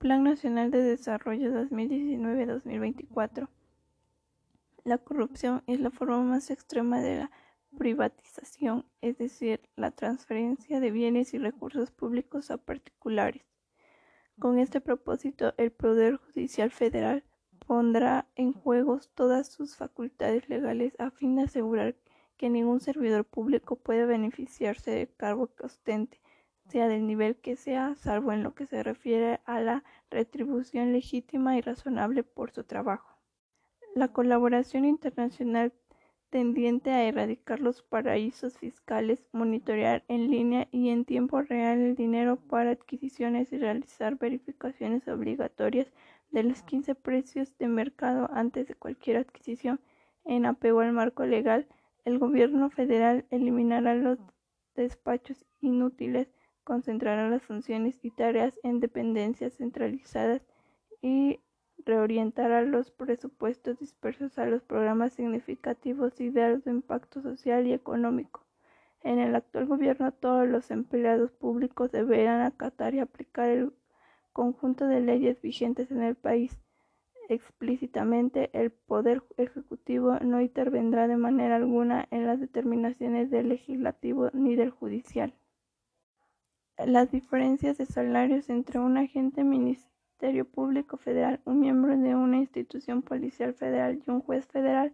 Plan Nacional de Desarrollo 2019-2024. La corrupción es la forma más extrema de la privatización, es decir, la transferencia de bienes y recursos públicos a particulares. Con este propósito, el Poder Judicial Federal pondrá en juego todas sus facultades legales a fin de asegurar que ningún servidor público pueda beneficiarse del cargo que ostente, sea del nivel que sea, salvo en lo que se refiere a la retribución legítima y razonable por su trabajo. La colaboración internacional tendiente a erradicar los paraísos fiscales, monitorear en línea y en tiempo real el dinero para adquisiciones y realizar verificaciones obligatorias de los 15 precios de mercado antes de cualquier adquisición. En apego al marco legal, el gobierno federal eliminará los despachos inútiles, concentrará las funciones y tareas en dependencias centralizadas y reorientará los presupuestos dispersos a los programas significativos y de alto impacto social y económico. En el actual gobierno todos los empleados públicos deberán acatar y aplicar el conjunto de leyes vigentes en el país. Explícitamente, el Poder Ejecutivo no intervendrá de manera alguna en las determinaciones del legislativo ni del judicial. Las diferencias de salarios entre un agente Ministerio Público Federal, un miembro de una institución policial federal y un juez federal,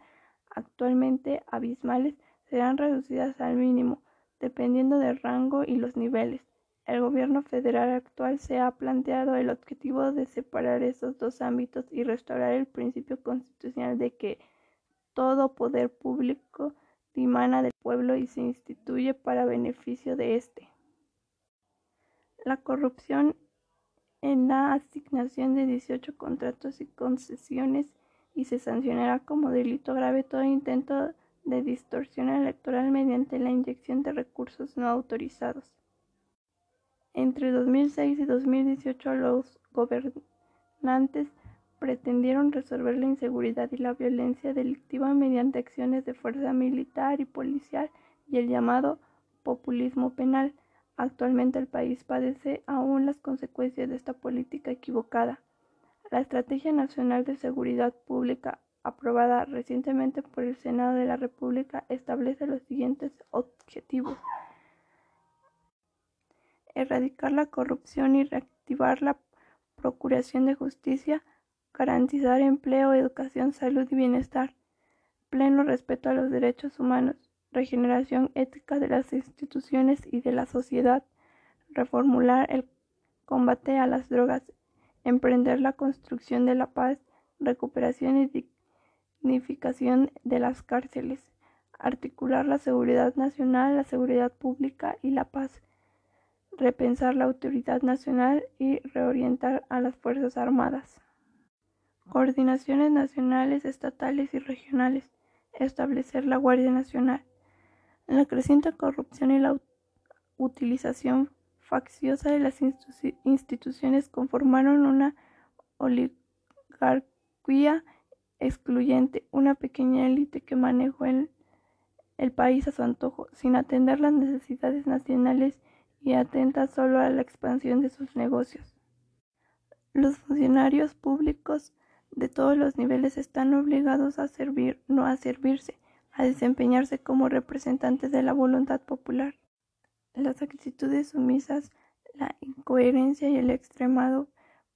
actualmente abismales, serán reducidas al mínimo, dependiendo del rango y los niveles. El gobierno federal actual se ha planteado el objetivo de separar esos dos ámbitos y restaurar el principio constitucional de que todo poder público dimana del pueblo y se instituye para beneficio de éste. La corrupción en la asignación de 18 contratos y concesiones y se sancionará como delito grave todo intento de distorsión electoral mediante la inyección de recursos no autorizados. Entre 2006 y 2018 los gobernantes pretendieron resolver la inseguridad y la violencia delictiva mediante acciones de fuerza militar y policial y el llamado populismo penal Actualmente el país padece aún las consecuencias de esta política equivocada. La Estrategia Nacional de Seguridad Pública, aprobada recientemente por el Senado de la República, establece los siguientes objetivos. Erradicar la corrupción y reactivar la procuración de justicia, garantizar empleo, educación, salud y bienestar, pleno respeto a los derechos humanos, regeneración ética de las instituciones y de la sociedad, reformular el combate a las drogas, emprender la construcción de la paz, recuperación y dignificación de las cárceles, articular la seguridad nacional, la seguridad pública y la paz, repensar la autoridad nacional y reorientar a las Fuerzas Armadas. Coordinaciones nacionales, estatales y regionales. Establecer la Guardia Nacional. La creciente corrupción y la utilización facciosa de las instituciones conformaron una oligarquía excluyente, una pequeña élite que manejó el, el país a su antojo, sin atender las necesidades nacionales y atenta solo a la expansión de sus negocios. Los funcionarios públicos de todos los niveles están obligados a servir, no a servirse, a desempeñarse como representantes de la voluntad popular. Las actitudes sumisas, la incoherencia y el extremado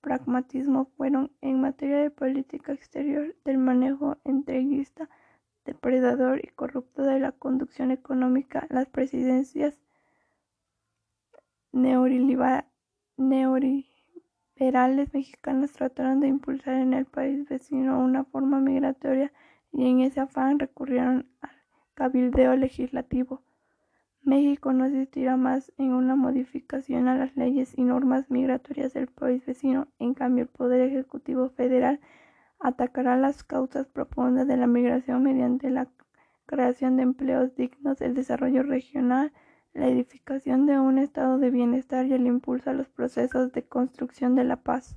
pragmatismo fueron, en materia de política exterior, del manejo entreguista, depredador y corrupto de la conducción económica, las presidencias neoliberales mexicanas trataron de impulsar en el país vecino una forma migratoria y en ese afán recurrieron al cabildeo legislativo. México no asistirá más en una modificación a las leyes y normas migratorias del país vecino. En cambio, el Poder Ejecutivo Federal atacará las causas profundas de la migración mediante la creación de empleos dignos, el desarrollo regional, la edificación de un estado de bienestar y el impulso a los procesos de construcción de la paz.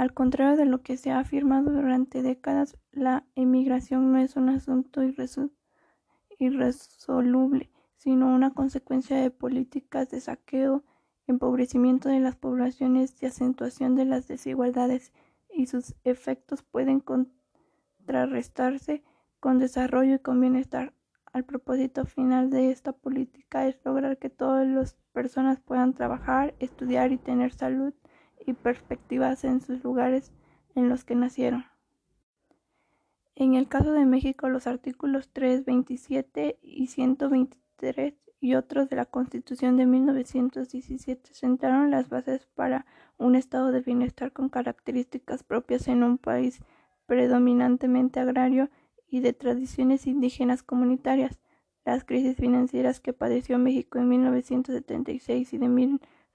Al contrario de lo que se ha afirmado durante décadas, la emigración no es un asunto irresoluble, sino una consecuencia de políticas de saqueo, empobrecimiento de las poblaciones y acentuación de las desigualdades y sus efectos pueden contrarrestarse con desarrollo y con bienestar. El propósito final de esta política es lograr que todas las personas puedan trabajar, estudiar y tener salud y perspectivas en sus lugares en los que nacieron. En el caso de México, los artículos 3, 27 y 123 y otros de la Constitución de 1917 sentaron las bases para un estado de bienestar con características propias en un país predominantemente agrario y de tradiciones indígenas comunitarias. Las crisis financieras que padeció México en 1976 y de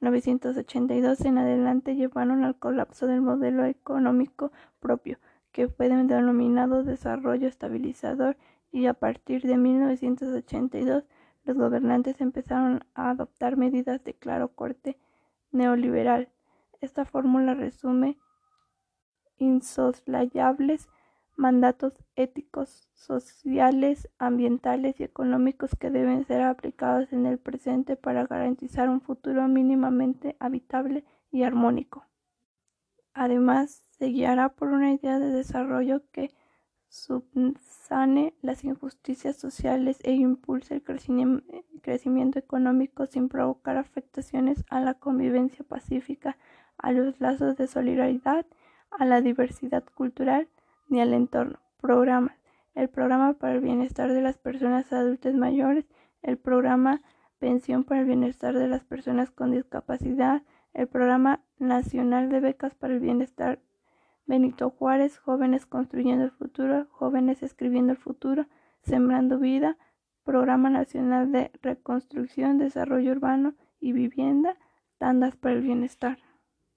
1982 en adelante llevaron al colapso del modelo económico propio, que fue denominado desarrollo estabilizador, y a partir de 1982 los gobernantes empezaron a adoptar medidas de claro corte neoliberal. Esta fórmula resume insoslayables mandatos éticos, sociales, ambientales y económicos que deben ser aplicados en el presente para garantizar un futuro mínimamente habitable y armónico. Además, se guiará por una idea de desarrollo que subsane las injusticias sociales e impulse el crecimiento económico sin provocar afectaciones a la convivencia pacífica, a los lazos de solidaridad, a la diversidad cultural ni al entorno. Programas. El programa para el bienestar de las personas adultas mayores, el programa Pensión para el bienestar de las personas con discapacidad, el programa nacional de becas para el bienestar Benito Juárez, Jóvenes Construyendo el Futuro, Jóvenes Escribiendo el Futuro, Sembrando Vida, Programa Nacional de Reconstrucción, Desarrollo Urbano y Vivienda, Tandas para el Bienestar.